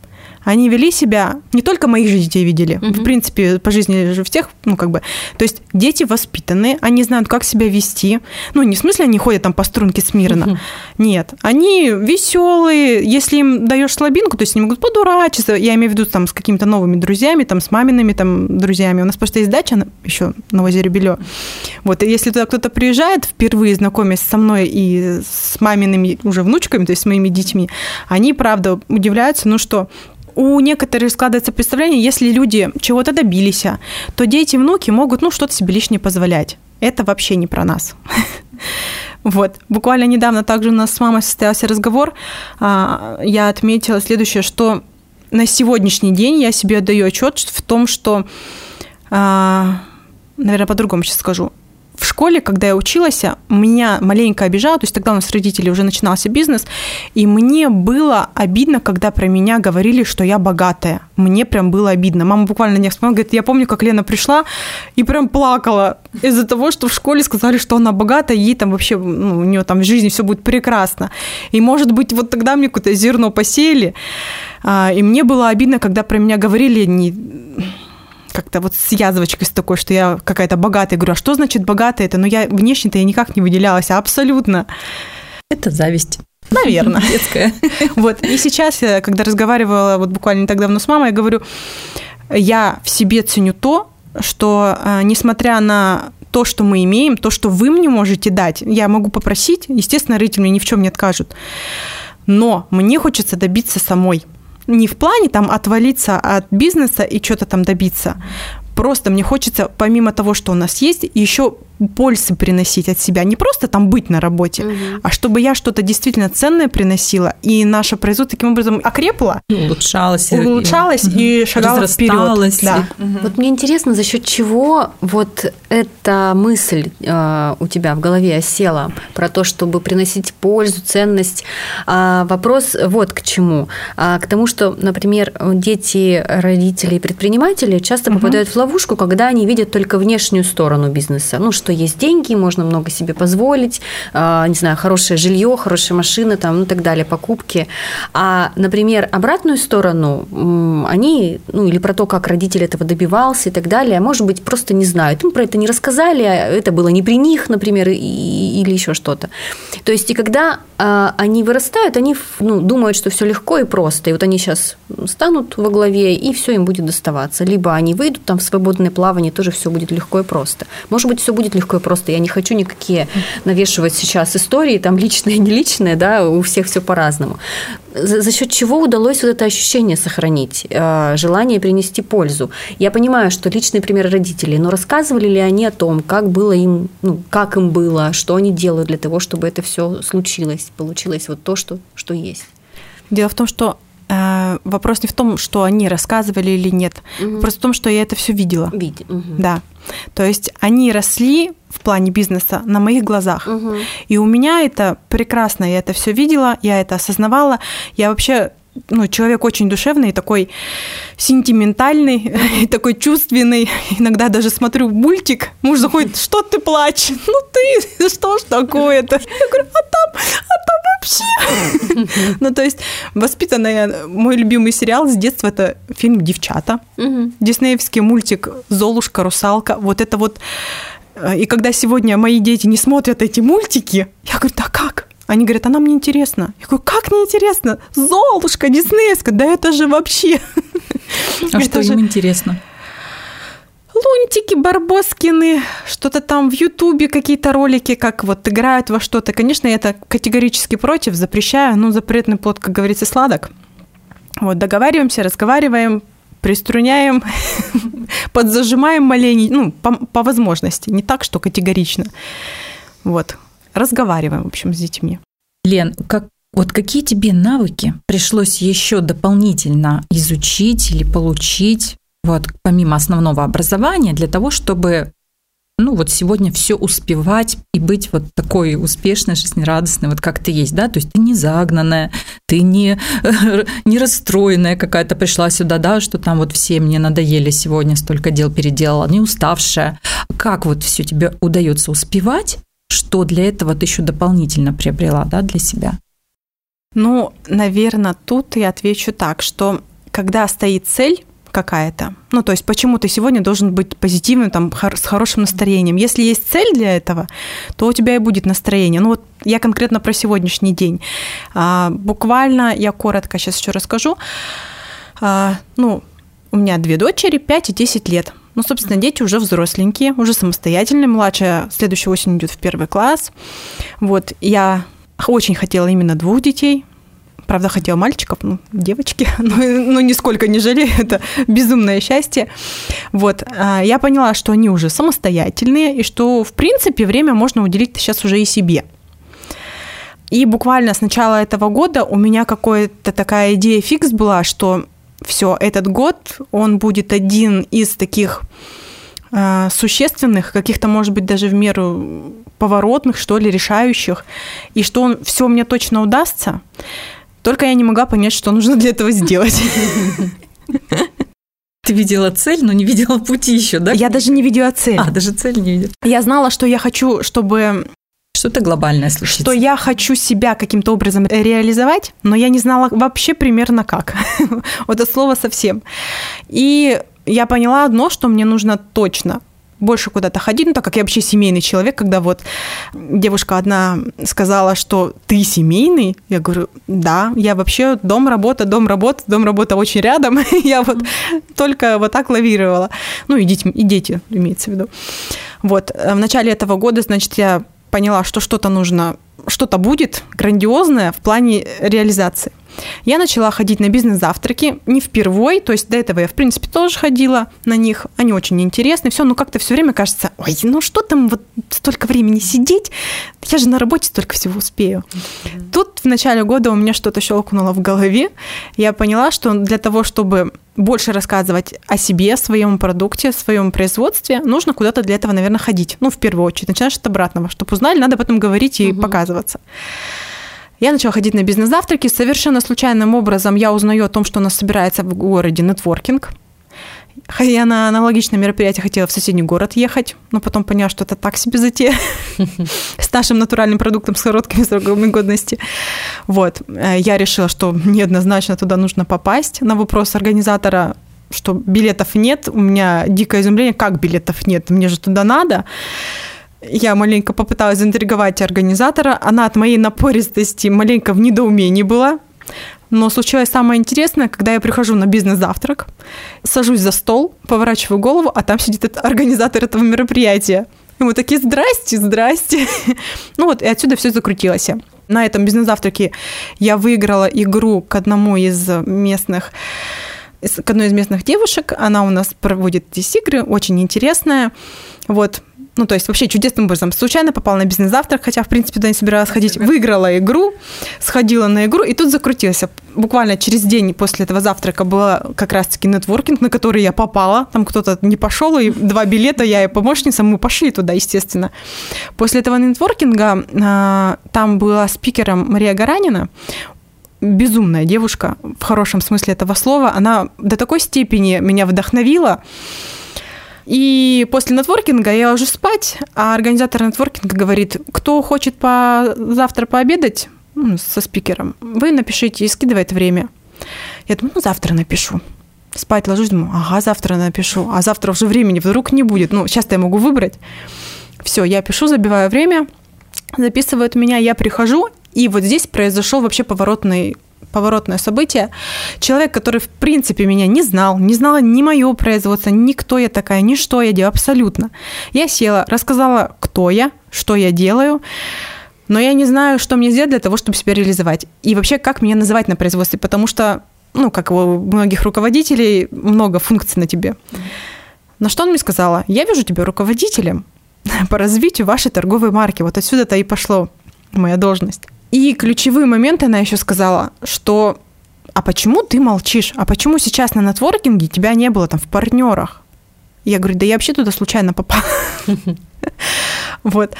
Speaker 3: они вели себя, не только моих же детей видели, угу. в принципе, по жизни же всех, ну, как бы, то есть дети воспитаны, они знают, как себя вести, ну, не в смысле они ходят там по струнке смирно, угу. нет, они веселые, если им даешь слабинку, то есть они могут подурачиться, я имею в виду там с какими-то новыми друзьями, там с мамиными там друзьями, у нас просто есть дача еще на озере Белё, вот, и если туда кто-то приезжает, впервые знакомясь со мной и с мамиными уже внучками, то есть с моими детьми, они, правда, удивляются, ну, что у некоторых складывается представление, если люди чего-то добились, то дети и внуки могут ну, что-то себе лишнее позволять. Это вообще не про нас. *laughs* Вот. Буквально недавно также у нас с мамой состоялся разговор. А, я отметила следующее, что на сегодняшний день я себе отдаю отчет в том, что, а, наверное, по-другому сейчас скажу, в школе, когда я училась, меня маленько обижало, то есть тогда у нас родители уже начинался бизнес, и мне было обидно, когда про меня говорили, что я богатая. Мне прям было обидно. Мама буквально не вспомнила, говорит, я помню, как Лена пришла и прям плакала из-за того, что в школе сказали, что она богатая, ей там вообще, ну, у нее там в жизни все будет прекрасно. И, может быть, вот тогда мне какое-то зерно посеяли, а, и мне было обидно, когда про меня говорили не как-то вот с язвочкой с такой, что я какая-то богатая. Говорю, а что значит богатая это? Но я внешне-то я никак не выделялась, абсолютно.
Speaker 2: Это зависть.
Speaker 3: Наверное. *laughs*
Speaker 2: Детская. *laughs*
Speaker 3: Вот. И сейчас, когда разговаривала вот буквально не так давно с мамой, я говорю, я в себе ценю то, что а, несмотря на то, что мы имеем, то, что вы мне можете дать, я могу попросить, естественно, родители мне ни в чем не откажут. Но мне хочется добиться самой не в плане там отвалиться от бизнеса и что-то там добиться. Просто мне хочется, помимо того, что у нас есть, еще пользы приносить от себя. Не просто там быть на работе, угу. а чтобы я что-то действительно ценное приносила, и наше производство таким образом окрепло.
Speaker 2: Улучшалось.
Speaker 3: Улучшалось и, и шагало вперед.
Speaker 1: Да. Угу. Вот мне интересно, за счет чего вот эта мысль э, у тебя в голове осела про то, чтобы приносить пользу, ценность. А вопрос вот к чему. А, к тому, что, например, дети родителей предпринимателей часто угу. попадают в ловушку, когда они видят только внешнюю сторону бизнеса. Ну, что есть деньги, можно много себе позволить, а, не знаю, хорошее жилье, хорошая машина, там, ну, так далее, покупки. А, например, обратную сторону, они, ну, или про то, как родитель этого добивался и так далее, может быть, просто не знают. Им про это не рассказали, а это было не при них, например, или еще что-то. То есть, и когда а, они вырастают, они ну, думают, что все легко и просто. И вот они сейчас станут во главе, и все им будет доставаться. Либо они выйдут там в свободное плавание, тоже все будет легко и просто. Может быть, все будет легко и просто. Я не хочу никакие навешивать сейчас истории, там личные, не личные, да, у всех все по-разному. За, за счет чего удалось вот это ощущение сохранить, э, желание принести пользу? Я понимаю, что личный пример родителей, но рассказывали ли они о том, как было им, ну, как им было, что они делают для того, чтобы это все случилось, получилось вот то, что, что есть?
Speaker 3: Дело в том, что вопрос не в том, что они рассказывали или нет.
Speaker 1: Мгм.
Speaker 3: Вопрос в том, что я это все видела.
Speaker 1: Види- мгм.
Speaker 3: Да. То есть они росли в плане бизнеса на моих глазах.
Speaker 1: Мгм.
Speaker 3: И у меня это прекрасно, я это все видела, я это осознавала. Я вообще ну, человек очень душевный, такой сентиментальный, *laughs* и такой чувственный. Иногда даже смотрю мультик, муж заходит, что ты плачешь? Ну ты, *laughs* что ж такое-то? Я говорю, а там, а там вообще. Ну, то есть, воспитанная, мой любимый сериал с детства, это фильм «Девчата». Диснеевский мультик «Золушка», «Русалка». Вот это вот... э, И когда сегодня мои дети не смотрят эти мультики, я говорю, да как? Они говорят, а нам не интересно. Я говорю, как не интересно? Золушка, диснеевская, да это же вообще...
Speaker 2: А что им интересно?
Speaker 3: Лунтики, Барбоскины, что-то там в Ютубе, какие-то ролики, как вот играют во что-то. Конечно, я это категорически против, запрещаю. Ну, запретный плод, как говорится, сладок. Вот, договариваемся, разговариваем, приструняем, *laughs* подзажимаем маленький, ну, по, по возможности, не так, что категорично. Вот, разговариваем, в общем, с детьми.
Speaker 2: Лен, как, вот какие тебе навыки пришлось еще дополнительно изучить или получить, вот, помимо основного образования, для того, чтобы ну вот сегодня все успевать и быть вот такой успешной, жизнерадостной, вот как ты есть, да, то есть ты не загнанная, ты не, *laughs* не расстроенная какая-то пришла сюда, да, что там вот все мне надоели сегодня, столько дел переделала, не уставшая. Как вот все тебе удается успевать, что для этого ты еще дополнительно приобрела, да, для себя?
Speaker 3: Ну, наверное, тут я отвечу так, что когда стоит цель какая-то, ну, то есть почему ты сегодня должен быть позитивным, там, с хорошим настроением. Если есть цель для этого, то у тебя и будет настроение. Ну, вот я конкретно про сегодняшний день. А, буквально, я коротко сейчас еще расскажу. А, ну, у меня две дочери, 5 и 10 лет. Ну, собственно, дети уже взросленькие, уже самостоятельные. Младшая следующей осенью идет в первый класс. Вот, я очень хотела именно двух детей. Правда, хотела мальчиков, ну, девочки, *laughs* но, но нисколько не жалею, *laughs* это безумное счастье. Вот, а, я поняла, что они уже самостоятельные, и что, в принципе, время можно уделить сейчас уже и себе. И буквально с начала этого года у меня какая-то такая идея фикс была, что все, этот год, он будет один из таких э, существенных, каких-то, может быть, даже в меру поворотных, что ли, решающих, и что он все мне точно удастся. Только я не могла понять, что нужно для этого сделать.
Speaker 2: Ты видела цель, но не видела пути еще, да?
Speaker 3: Я даже не видела цель.
Speaker 2: А, даже цель не видела.
Speaker 3: Я знала, что я хочу, чтобы
Speaker 2: Что-то глобальное случится.
Speaker 3: что я хочу себя каким-то образом реализовать, но я не знала вообще примерно как. *laughs* Вот это слово совсем. И я поняла одно, что мне нужно точно больше куда-то ходить, ну, так как я вообще семейный человек, когда вот девушка одна сказала, что ты семейный, я говорю, да, я вообще дом, работа, дом, работа, дом, работа очень рядом, *laughs* я вот только вот так лавировала, ну, и дети, и дети имеется в виду. Вот, э, в начале этого года, значит, я поняла, что что-то нужно, что-то будет грандиозное в плане реализации. Я начала ходить на бизнес-завтраки, не впервой, то есть до этого я, в принципе, тоже ходила на них, они очень интересны, все, но как-то все время кажется, ой, ну что там вот столько времени сидеть, я же на работе столько всего успею. Тут в начале года у меня что-то щелкнуло в голове, я поняла, что для того, чтобы больше рассказывать о себе, своем продукте, своем производстве, нужно куда-то для этого, наверное, ходить. Ну, в первую очередь, начинаешь от обратного. Чтобы узнали, надо об этом говорить и
Speaker 1: Мгм.
Speaker 3: показываться. Я начала ходить на бизнес-завтраки. Совершенно случайным образом я узнаю о том, что у нас собирается в городе нетворкинг. Я на аналогичное мероприятие хотела в соседний город ехать, но потом поняла, что это так себе затея *laughs* с нашим натуральным продуктом с короткими сроками годности. Вот. Э, Я решила, что мне однозначно туда нужно попасть. На вопрос организатора, что билетов нет, у меня дикое изумление, как билетов нет, мне же туда надо. Я маленько попыталась заинтриговать организатора. Она от моей напористости маленько в недоумении была. Но случилось самое интересное, когда я прихожу на бизнес-завтрак, сажусь за стол, поворачиваю голову, а там сидит этот организатор этого мероприятия. И мы такие, здрасте, здрасте. *laughs* Ну вот, и отсюда все закрутилось. На этом бизнес-завтраке я выиграла игру к одному из местных к одной из местных девушек. Она у нас проводит здесь игры, очень интересная. Вот. Ну, то есть вообще чудесным образом. Случайно попала на бизнес-завтрак, хотя, в принципе, туда не собиралась ходить. Выиграла игру, сходила на игру, и тут закрутился. Буквально через день после этого завтрака был как раз-таки нетворкинг, на который я попала. Там кто-то не пошел, и два билета, я и помощница, мы пошли туда, естественно. После этого нетворкинга а, там была спикером Мария Гаранина безумная девушка, в хорошем смысле этого слова. Она до такой степени меня вдохновила. И после нетворкинга я ложусь спать, а организатор нетворкинга говорит, кто хочет по... завтра пообедать ну, со спикером, вы напишите и скидывает время. Я думаю, ну завтра напишу. Спать ложусь, думаю, ага, завтра напишу. А завтра уже времени вдруг не будет. Ну, сейчас я могу выбрать. Все, я пишу, забиваю время, записывают меня, я прихожу, и вот здесь произошел вообще поворотный поворотное событие. Человек, который, в принципе, меня не знал, не знала ни мое производство, ни кто я такая, ни что я делаю, абсолютно. Я села, рассказала, кто я, что я делаю, но я не знаю, что мне сделать для того, чтобы себя реализовать. И вообще, как меня называть на производстве, потому что, ну, как у многих руководителей, много функций на тебе. На что он мне сказала? Я вижу тебя руководителем *laughs* по развитию вашей торговой марки. Вот отсюда-то и пошло моя должность. И ключевые моменты она еще сказала, что а почему ты молчишь? А почему сейчас на нетворкинге тебя не было там в партнерах? Я говорю, да я вообще туда случайно попала. *laughs* Вот.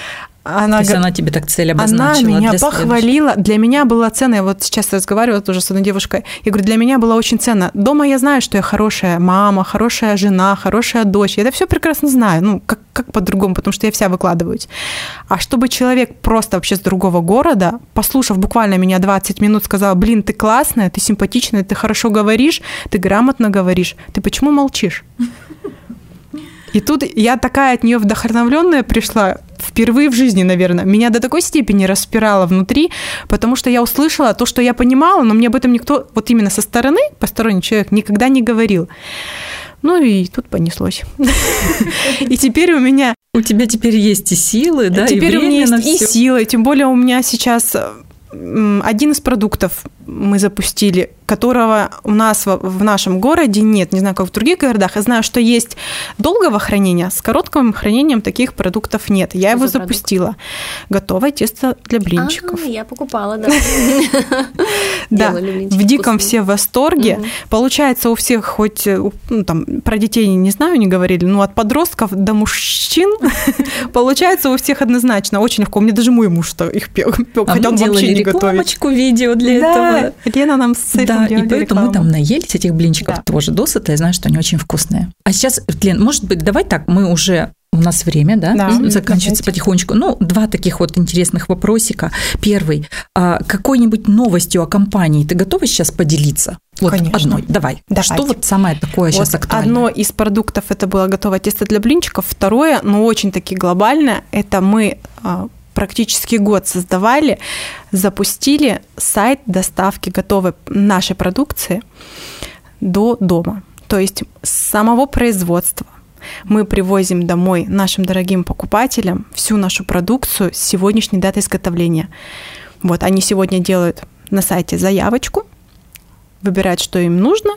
Speaker 2: Она, То есть она тебе так цель обозначила?
Speaker 3: Она меня для похвалила. Для меня было ценно, я вот сейчас разговаривала тоже с одной девушкой, я говорю, для меня было очень ценно. Дома я знаю, что я хорошая мама, хорошая жена, хорошая дочь. Я это все прекрасно знаю. Ну, как, как по-другому, потому что я вся выкладываюсь. А чтобы человек просто вообще с другого города, послушав буквально меня 20 минут, сказал, блин, ты классная, ты симпатичная, ты хорошо говоришь, ты грамотно говоришь, ты почему молчишь? И тут я такая от нее вдохновленная пришла, впервые в жизни, наверное, меня до такой степени распирало внутри, потому что я услышала то, что я понимала, но мне об этом никто, вот именно со стороны, посторонний человек, никогда не говорил. Ну и тут понеслось. *laughs* И теперь у меня...
Speaker 2: У тебя теперь есть и силы, да,
Speaker 3: Теперь у меня есть и силы, тем более у меня сейчас один из продуктов мы запустили, которого у нас в, нашем городе нет, не знаю, как в других городах. Я знаю, что есть долгого хранения, с коротким хранением таких продуктов нет. Я что его запустила. Продукт? Готовое тесто для блинчиков.
Speaker 1: А, я покупала, да. *laughs*
Speaker 3: Да, в диком все в восторге. Получается у всех, хоть э, ну, там про детей не знаю, не говорили, но от подростков до мужчин *laughs* получается у всех однозначно. Очень легко. Мне даже мой муж что их пек,
Speaker 2: а хотя он вообще не готовит. видео для этого.
Speaker 3: Лена нам с этим
Speaker 2: Да, и поэтому рекламу. мы там наелись этих блинчиков да. тоже досыта, я знаю, что они очень вкусные. А сейчас, Лен, может быть, давай так, мы уже у нас время, да, да заканчивается давайте. потихонечку. Ну, два таких вот интересных вопросика. Первый. А какой-нибудь новостью о компании ты готова сейчас поделиться? Вот Конечно. одной. Давай. Давайте. Что вот самое такое вот сейчас актуальное?
Speaker 3: Одно из продуктов это было готовое тесто для блинчиков. Второе, но очень таки глобальное, это мы а, практически год создавали, запустили сайт доставки готовой нашей продукции до дома. То есть с самого производства мы привозим домой нашим дорогим покупателям всю нашу продукцию с сегодняшней даты изготовления. Вот они сегодня делают на сайте заявочку, выбирают, что им нужно,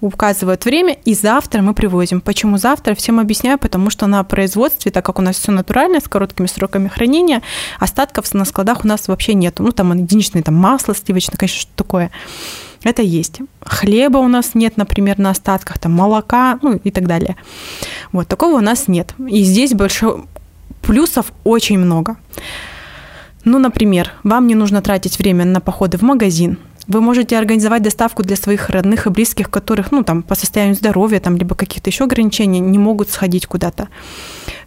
Speaker 3: указывают время, и завтра мы привозим. Почему завтра? Всем объясняю, потому что на производстве, так как у нас все натуральное, с короткими сроками хранения, остатков на складах у нас вообще нету. Ну, там единичное там масло сливочное, конечно, что такое. Это есть. Хлеба у нас нет, например, на остатках, там молока, ну и так далее. Вот, такого у нас нет. И здесь большой плюсов очень много. Ну, например, вам не нужно тратить время на походы в магазин, вы можете организовать доставку для своих родных и близких, которых, ну, там, по состоянию здоровья, там, либо каких-то еще ограничений, не могут сходить куда-то.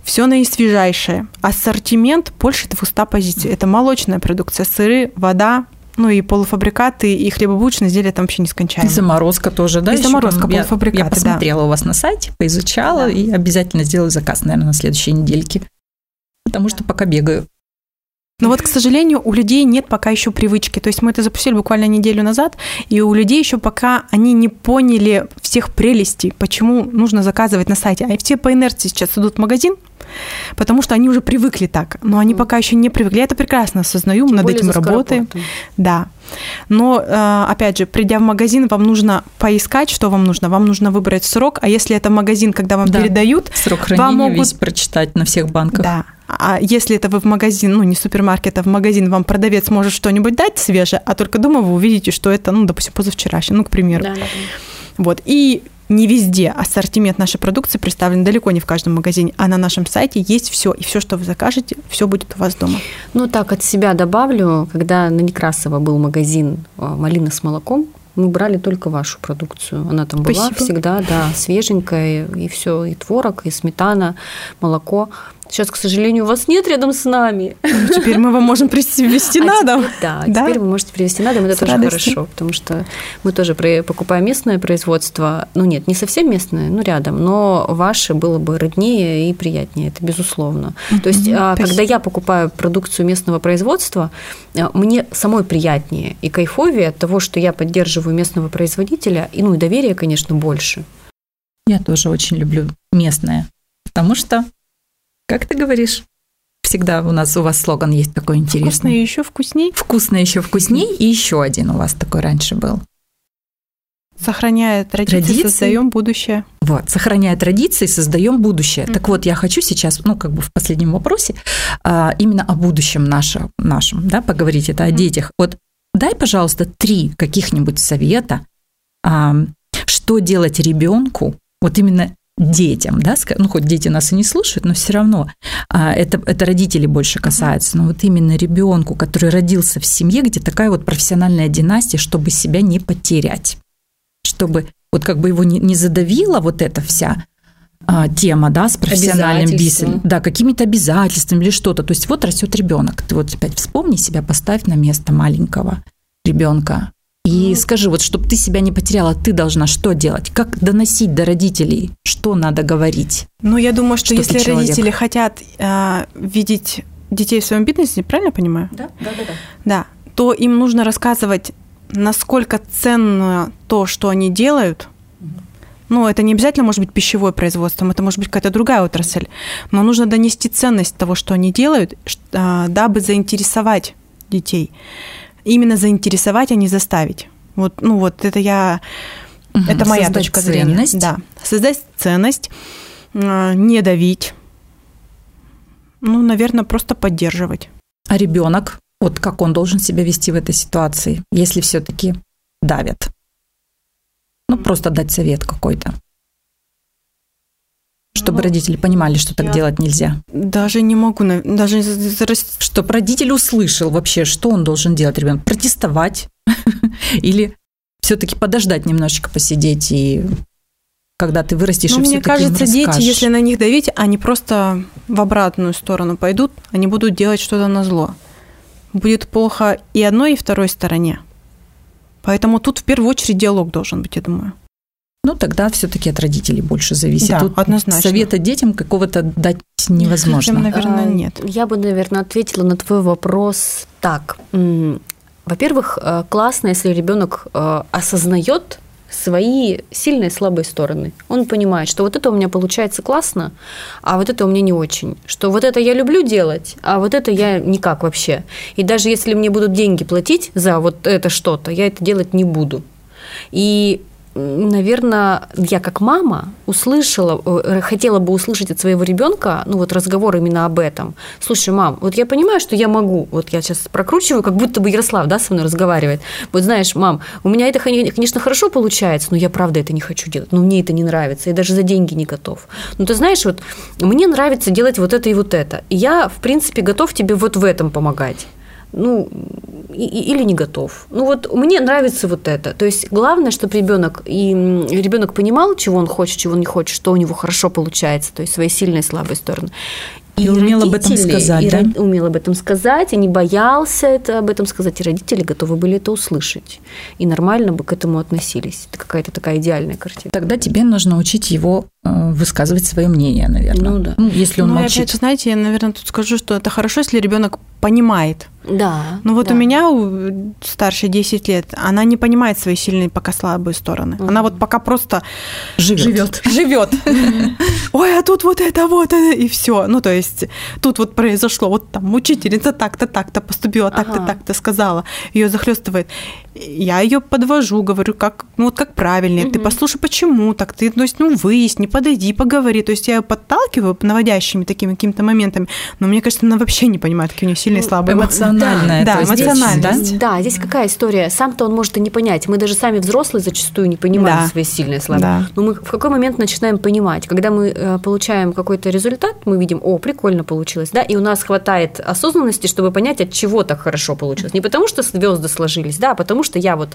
Speaker 3: Все наисвежайшее. Ассортимент больше 200 позиций. Это молочная продукция, сыры, вода, ну и полуфабрикаты, и хлебобулочные изделия там вообще не нескончаемо.
Speaker 2: И заморозка тоже, да?
Speaker 3: И заморозка, полуфабрикаты,
Speaker 2: Я, я посмотрела да. у вас на сайте, поизучала, да. и обязательно сделаю заказ, наверное, на следующей недельке. Потому что пока бегаю.
Speaker 3: Но вот, к сожалению, у людей нет пока еще привычки. То есть мы это запустили буквально неделю назад, и у людей еще пока они не поняли всех прелестей, почему нужно заказывать на сайте. А все по инерции сейчас идут в магазин, потому что они уже привыкли так, но они пока еще не привыкли. Я это прекрасно осознаю, мы над этим работаем. Да. Но, э, опять же, придя в магазин, вам нужно поискать, что вам нужно. Вам нужно выбрать срок, а если это магазин, когда вам да. передают...
Speaker 2: Срок хранения вам могут... весь прочитать на всех банках.
Speaker 3: Да. А если это вы в магазин, ну не супермаркет, а в магазин, вам продавец может что-нибудь дать свежее, а только дома вы увидите, что это, ну, допустим, позавчерашнее, ну, к примеру. Да, да. Вот. И не везде ассортимент нашей продукции представлен далеко не в каждом магазине, а на нашем сайте есть все, и все, что вы закажете, все будет у вас дома.
Speaker 1: Ну так от себя добавлю, когда на Некрасова был магазин а, «Малина с молоком», мы брали только вашу продукцию. Она там была Спасибо. всегда, да, свеженькая, и все, и творог, и сметана, молоко. Сейчас, к сожалению, у вас нет рядом с нами.
Speaker 3: Ну, теперь мы вам можем привезти *laughs* а на дом.
Speaker 1: Да, да, теперь вы можете привезти на дом, это тоже хорошо, потому что мы тоже покупаем местное производство. Ну нет, не совсем местное, ну рядом, но ваше было бы роднее и приятнее, это безусловно. То есть, а, когда я покупаю продукцию местного производства, а, мне самой приятнее и кайфовее от того, что я поддерживаю местного производителя, и ну и доверие, конечно, больше.
Speaker 2: Я тоже очень люблю местное, потому что как ты говоришь? Всегда у нас у вас слоган есть такой интересный.
Speaker 3: Вкусно и еще вкусней.
Speaker 2: Вкусно еще вкусней. И еще один у вас такой раньше был.
Speaker 3: Сохраняя традиции, традиции, создаем будущее.
Speaker 2: Вот, сохраняя традиции, создаем будущее. Mm-hmm. Так вот, я хочу сейчас, ну, как бы в последнем вопросе, а, именно о будущем нашем, нашем да, поговорить, это mm-hmm. о детях. Вот дай, пожалуйста, три каких-нибудь совета, а, что делать ребенку, вот именно детям, да, ну хоть дети нас и не слушают, но все равно а, это, это родители больше касается, но вот именно ребенку, который родился в семье, где такая вот профессиональная династия, чтобы себя не потерять, чтобы вот как бы его не, не задавила вот эта вся а, тема, да, с профессиональным бизнесом, да, какими-то обязательствами или что-то. То есть вот растет ребенок, ты вот опять вспомни себя, поставь на место маленького ребенка, и ну. скажи, вот чтобы ты себя не потеряла, ты должна что делать? Как доносить до родителей? Что надо говорить?
Speaker 3: Ну, я думаю, что, что если родители хотят э, видеть детей в своем бизнесе, правильно я понимаю?
Speaker 1: Да, да, да, да.
Speaker 3: Да, то им нужно рассказывать, насколько ценно то, что они делают. Ну, это не обязательно может быть пищевое производство, это может быть какая-то другая отрасль. Но нужно донести ценность того, что они делают, а, дабы заинтересовать детей именно заинтересовать, а не заставить. Вот, ну вот это я, угу, это моя точка ценность. зрения. Да, создать ценность, а, не давить, ну, наверное, просто поддерживать.
Speaker 2: А ребенок, вот как он должен себя вести в этой ситуации, если все-таки давят? Ну, просто дать совет какой-то чтобы родители понимали, что так делать нельзя?
Speaker 3: Даже не могу, даже
Speaker 2: чтобы родитель услышал вообще, что он должен делать, ребенок, протестовать *laughs* или все-таки подождать немножечко посидеть и когда ты вырастешь,
Speaker 3: ну, и мне кажется, дети, если на них давить, они просто в обратную сторону пойдут, они будут делать что-то на зло. Будет плохо и одной, и второй стороне. Поэтому тут в первую очередь диалог должен быть, я думаю.
Speaker 2: Ну, тогда все-таки от родителей больше зависит. Да,
Speaker 3: Тут однозначно.
Speaker 2: Совета детям какого-то дать невозможно.
Speaker 3: Детям, наверное, а, нет.
Speaker 1: Я бы, наверное, ответила на твой вопрос так. Во-первых, э, классно, если ребенок э, осознает свои сильные и слабые стороны. Он понимает, что вот это у меня получается классно, а вот это у меня не очень. Что вот это я люблю делать, а вот это я никак вообще. И даже если мне будут деньги платить за вот это что-то, я это делать не буду. И наверное, я как мама услышала, э, хотела бы услышать от своего ребенка, ну вот разговор именно об этом. Слушай, мам, вот я понимаю, что я могу, вот я сейчас прокручиваю, как будто бы Ярослав, да, со мной разговаривает. Вот знаешь, мам, у меня это, конечно, хорошо получается, но я правда это не хочу делать, но мне это не нравится, я даже за деньги не готов. Ну ты знаешь, вот мне нравится делать вот это и вот это, и я, в принципе, готов тебе вот в этом помогать ну, и, или не готов. Ну вот мне нравится вот это. То есть главное, чтобы ребенок и ребенок понимал, чего он хочет, чего он не хочет, что у него хорошо получается, то есть свои сильные и слабые стороны.
Speaker 2: И, и умел об этом сказать,
Speaker 1: и
Speaker 2: да?
Speaker 1: умел об этом сказать, и не боялся это об этом сказать, и родители готовы были это услышать. И нормально бы к этому относились. Это какая-то такая идеальная картина.
Speaker 2: Тогда тебе нужно учить его э, высказывать свое мнение, наверное.
Speaker 1: Ну да.
Speaker 2: Ну, если он
Speaker 3: ну,
Speaker 2: молчит.
Speaker 3: Опять, знаете, я, наверное, тут скажу, что это хорошо, если ребенок понимает.
Speaker 1: Да.
Speaker 3: Ну вот
Speaker 1: да.
Speaker 3: у меня у старше 10 лет, она не понимает свои сильные пока слабые стороны. Угу. Она вот пока просто
Speaker 2: живет.
Speaker 3: Живет. *laughs* ой, а тут вот это вот, это, и все. Ну, то есть тут вот произошло, вот там учительница так-то, так-то поступила, так-то, ага. так-то сказала, ее захлестывает. Я ее подвожу, говорю, как, ну вот как правильнее, угу. ты послушай, почему так, ты, то есть, ну, выясни, подойди, поговори. То есть я ее подталкиваю наводящими такими какими-то моментами, но мне кажется, она вообще не понимает, какие у нее сильные и слабые.
Speaker 2: Эмоциональная.
Speaker 3: Да, да эмоциональность.
Speaker 1: Да? да, здесь какая история? Сам-то он может и не понять. Мы даже сами взрослые зачастую не понимаем да. свои сильные слабые. Да. Но мы в какой момент начинаем понимать? Когда мы э, получаем какой-то результат, мы видим, о, прикольно получилось, да, и у нас хватает осознанности, чтобы понять, от чего так хорошо получилось. Не потому что звезды сложились, да, а потому что я вот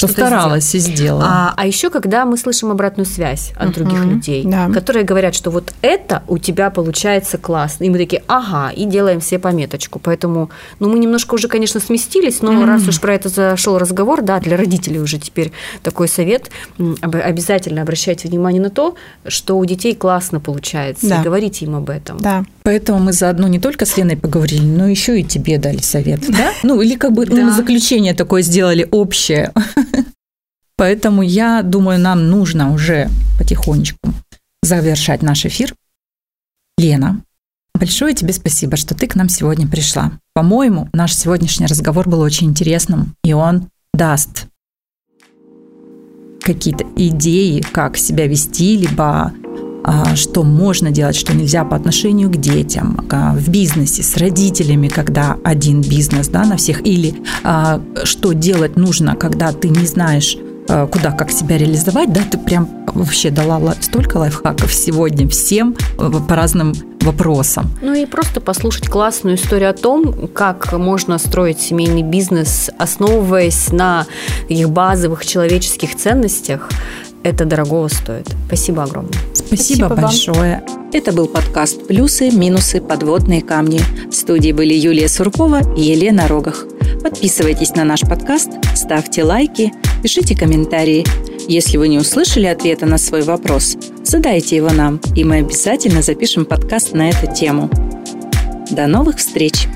Speaker 2: постаралась и сделала.
Speaker 1: А, а еще когда мы слышим обратную связь от uh-huh. других людей, да. которые говорят, что вот это у тебя получается классно, и мы такие, ага, и делаем все пометочку. Поэтому, ну, мы немножко уже, конечно, сместились, но mm-hmm. раз уж про это зашел разговор, да, для родителей уже теперь такой совет, обязательно обращайте внимание на то, что у детей классно получается, да. и говорите им об этом.
Speaker 2: Да. Поэтому мы заодно не только с Леной поговорили, но еще и тебе дали совет, да? Ну, или как бы да. заключение такое сделали общее. *laughs* Поэтому я думаю, нам нужно уже потихонечку завершать наш эфир. Лена, большое тебе спасибо, что ты к нам сегодня пришла. По-моему, наш сегодняшний разговор был очень интересным, и он даст какие-то идеи, как себя вести, либо что можно делать, что нельзя по отношению к детям, а, в бизнесе, с родителями, когда один бизнес да, на всех, или а, что делать нужно, когда ты не знаешь, куда, как себя реализовать, да, ты прям вообще дала столько лайфхаков сегодня всем по разным вопросам.
Speaker 1: Ну и просто послушать классную историю о том, как можно строить семейный бизнес, основываясь на их базовых человеческих ценностях, это дорогого стоит. Спасибо огромное.
Speaker 2: Спасибо, Спасибо большое.
Speaker 4: Вам. Это был подкаст «Плюсы, минусы, подводные камни». В студии были Юлия Суркова и Елена Рогах. Подписывайтесь на наш подкаст, ставьте лайки, пишите комментарии. Если вы не услышали ответа на свой вопрос, задайте его нам, и мы обязательно запишем подкаст на эту тему. До новых встреч!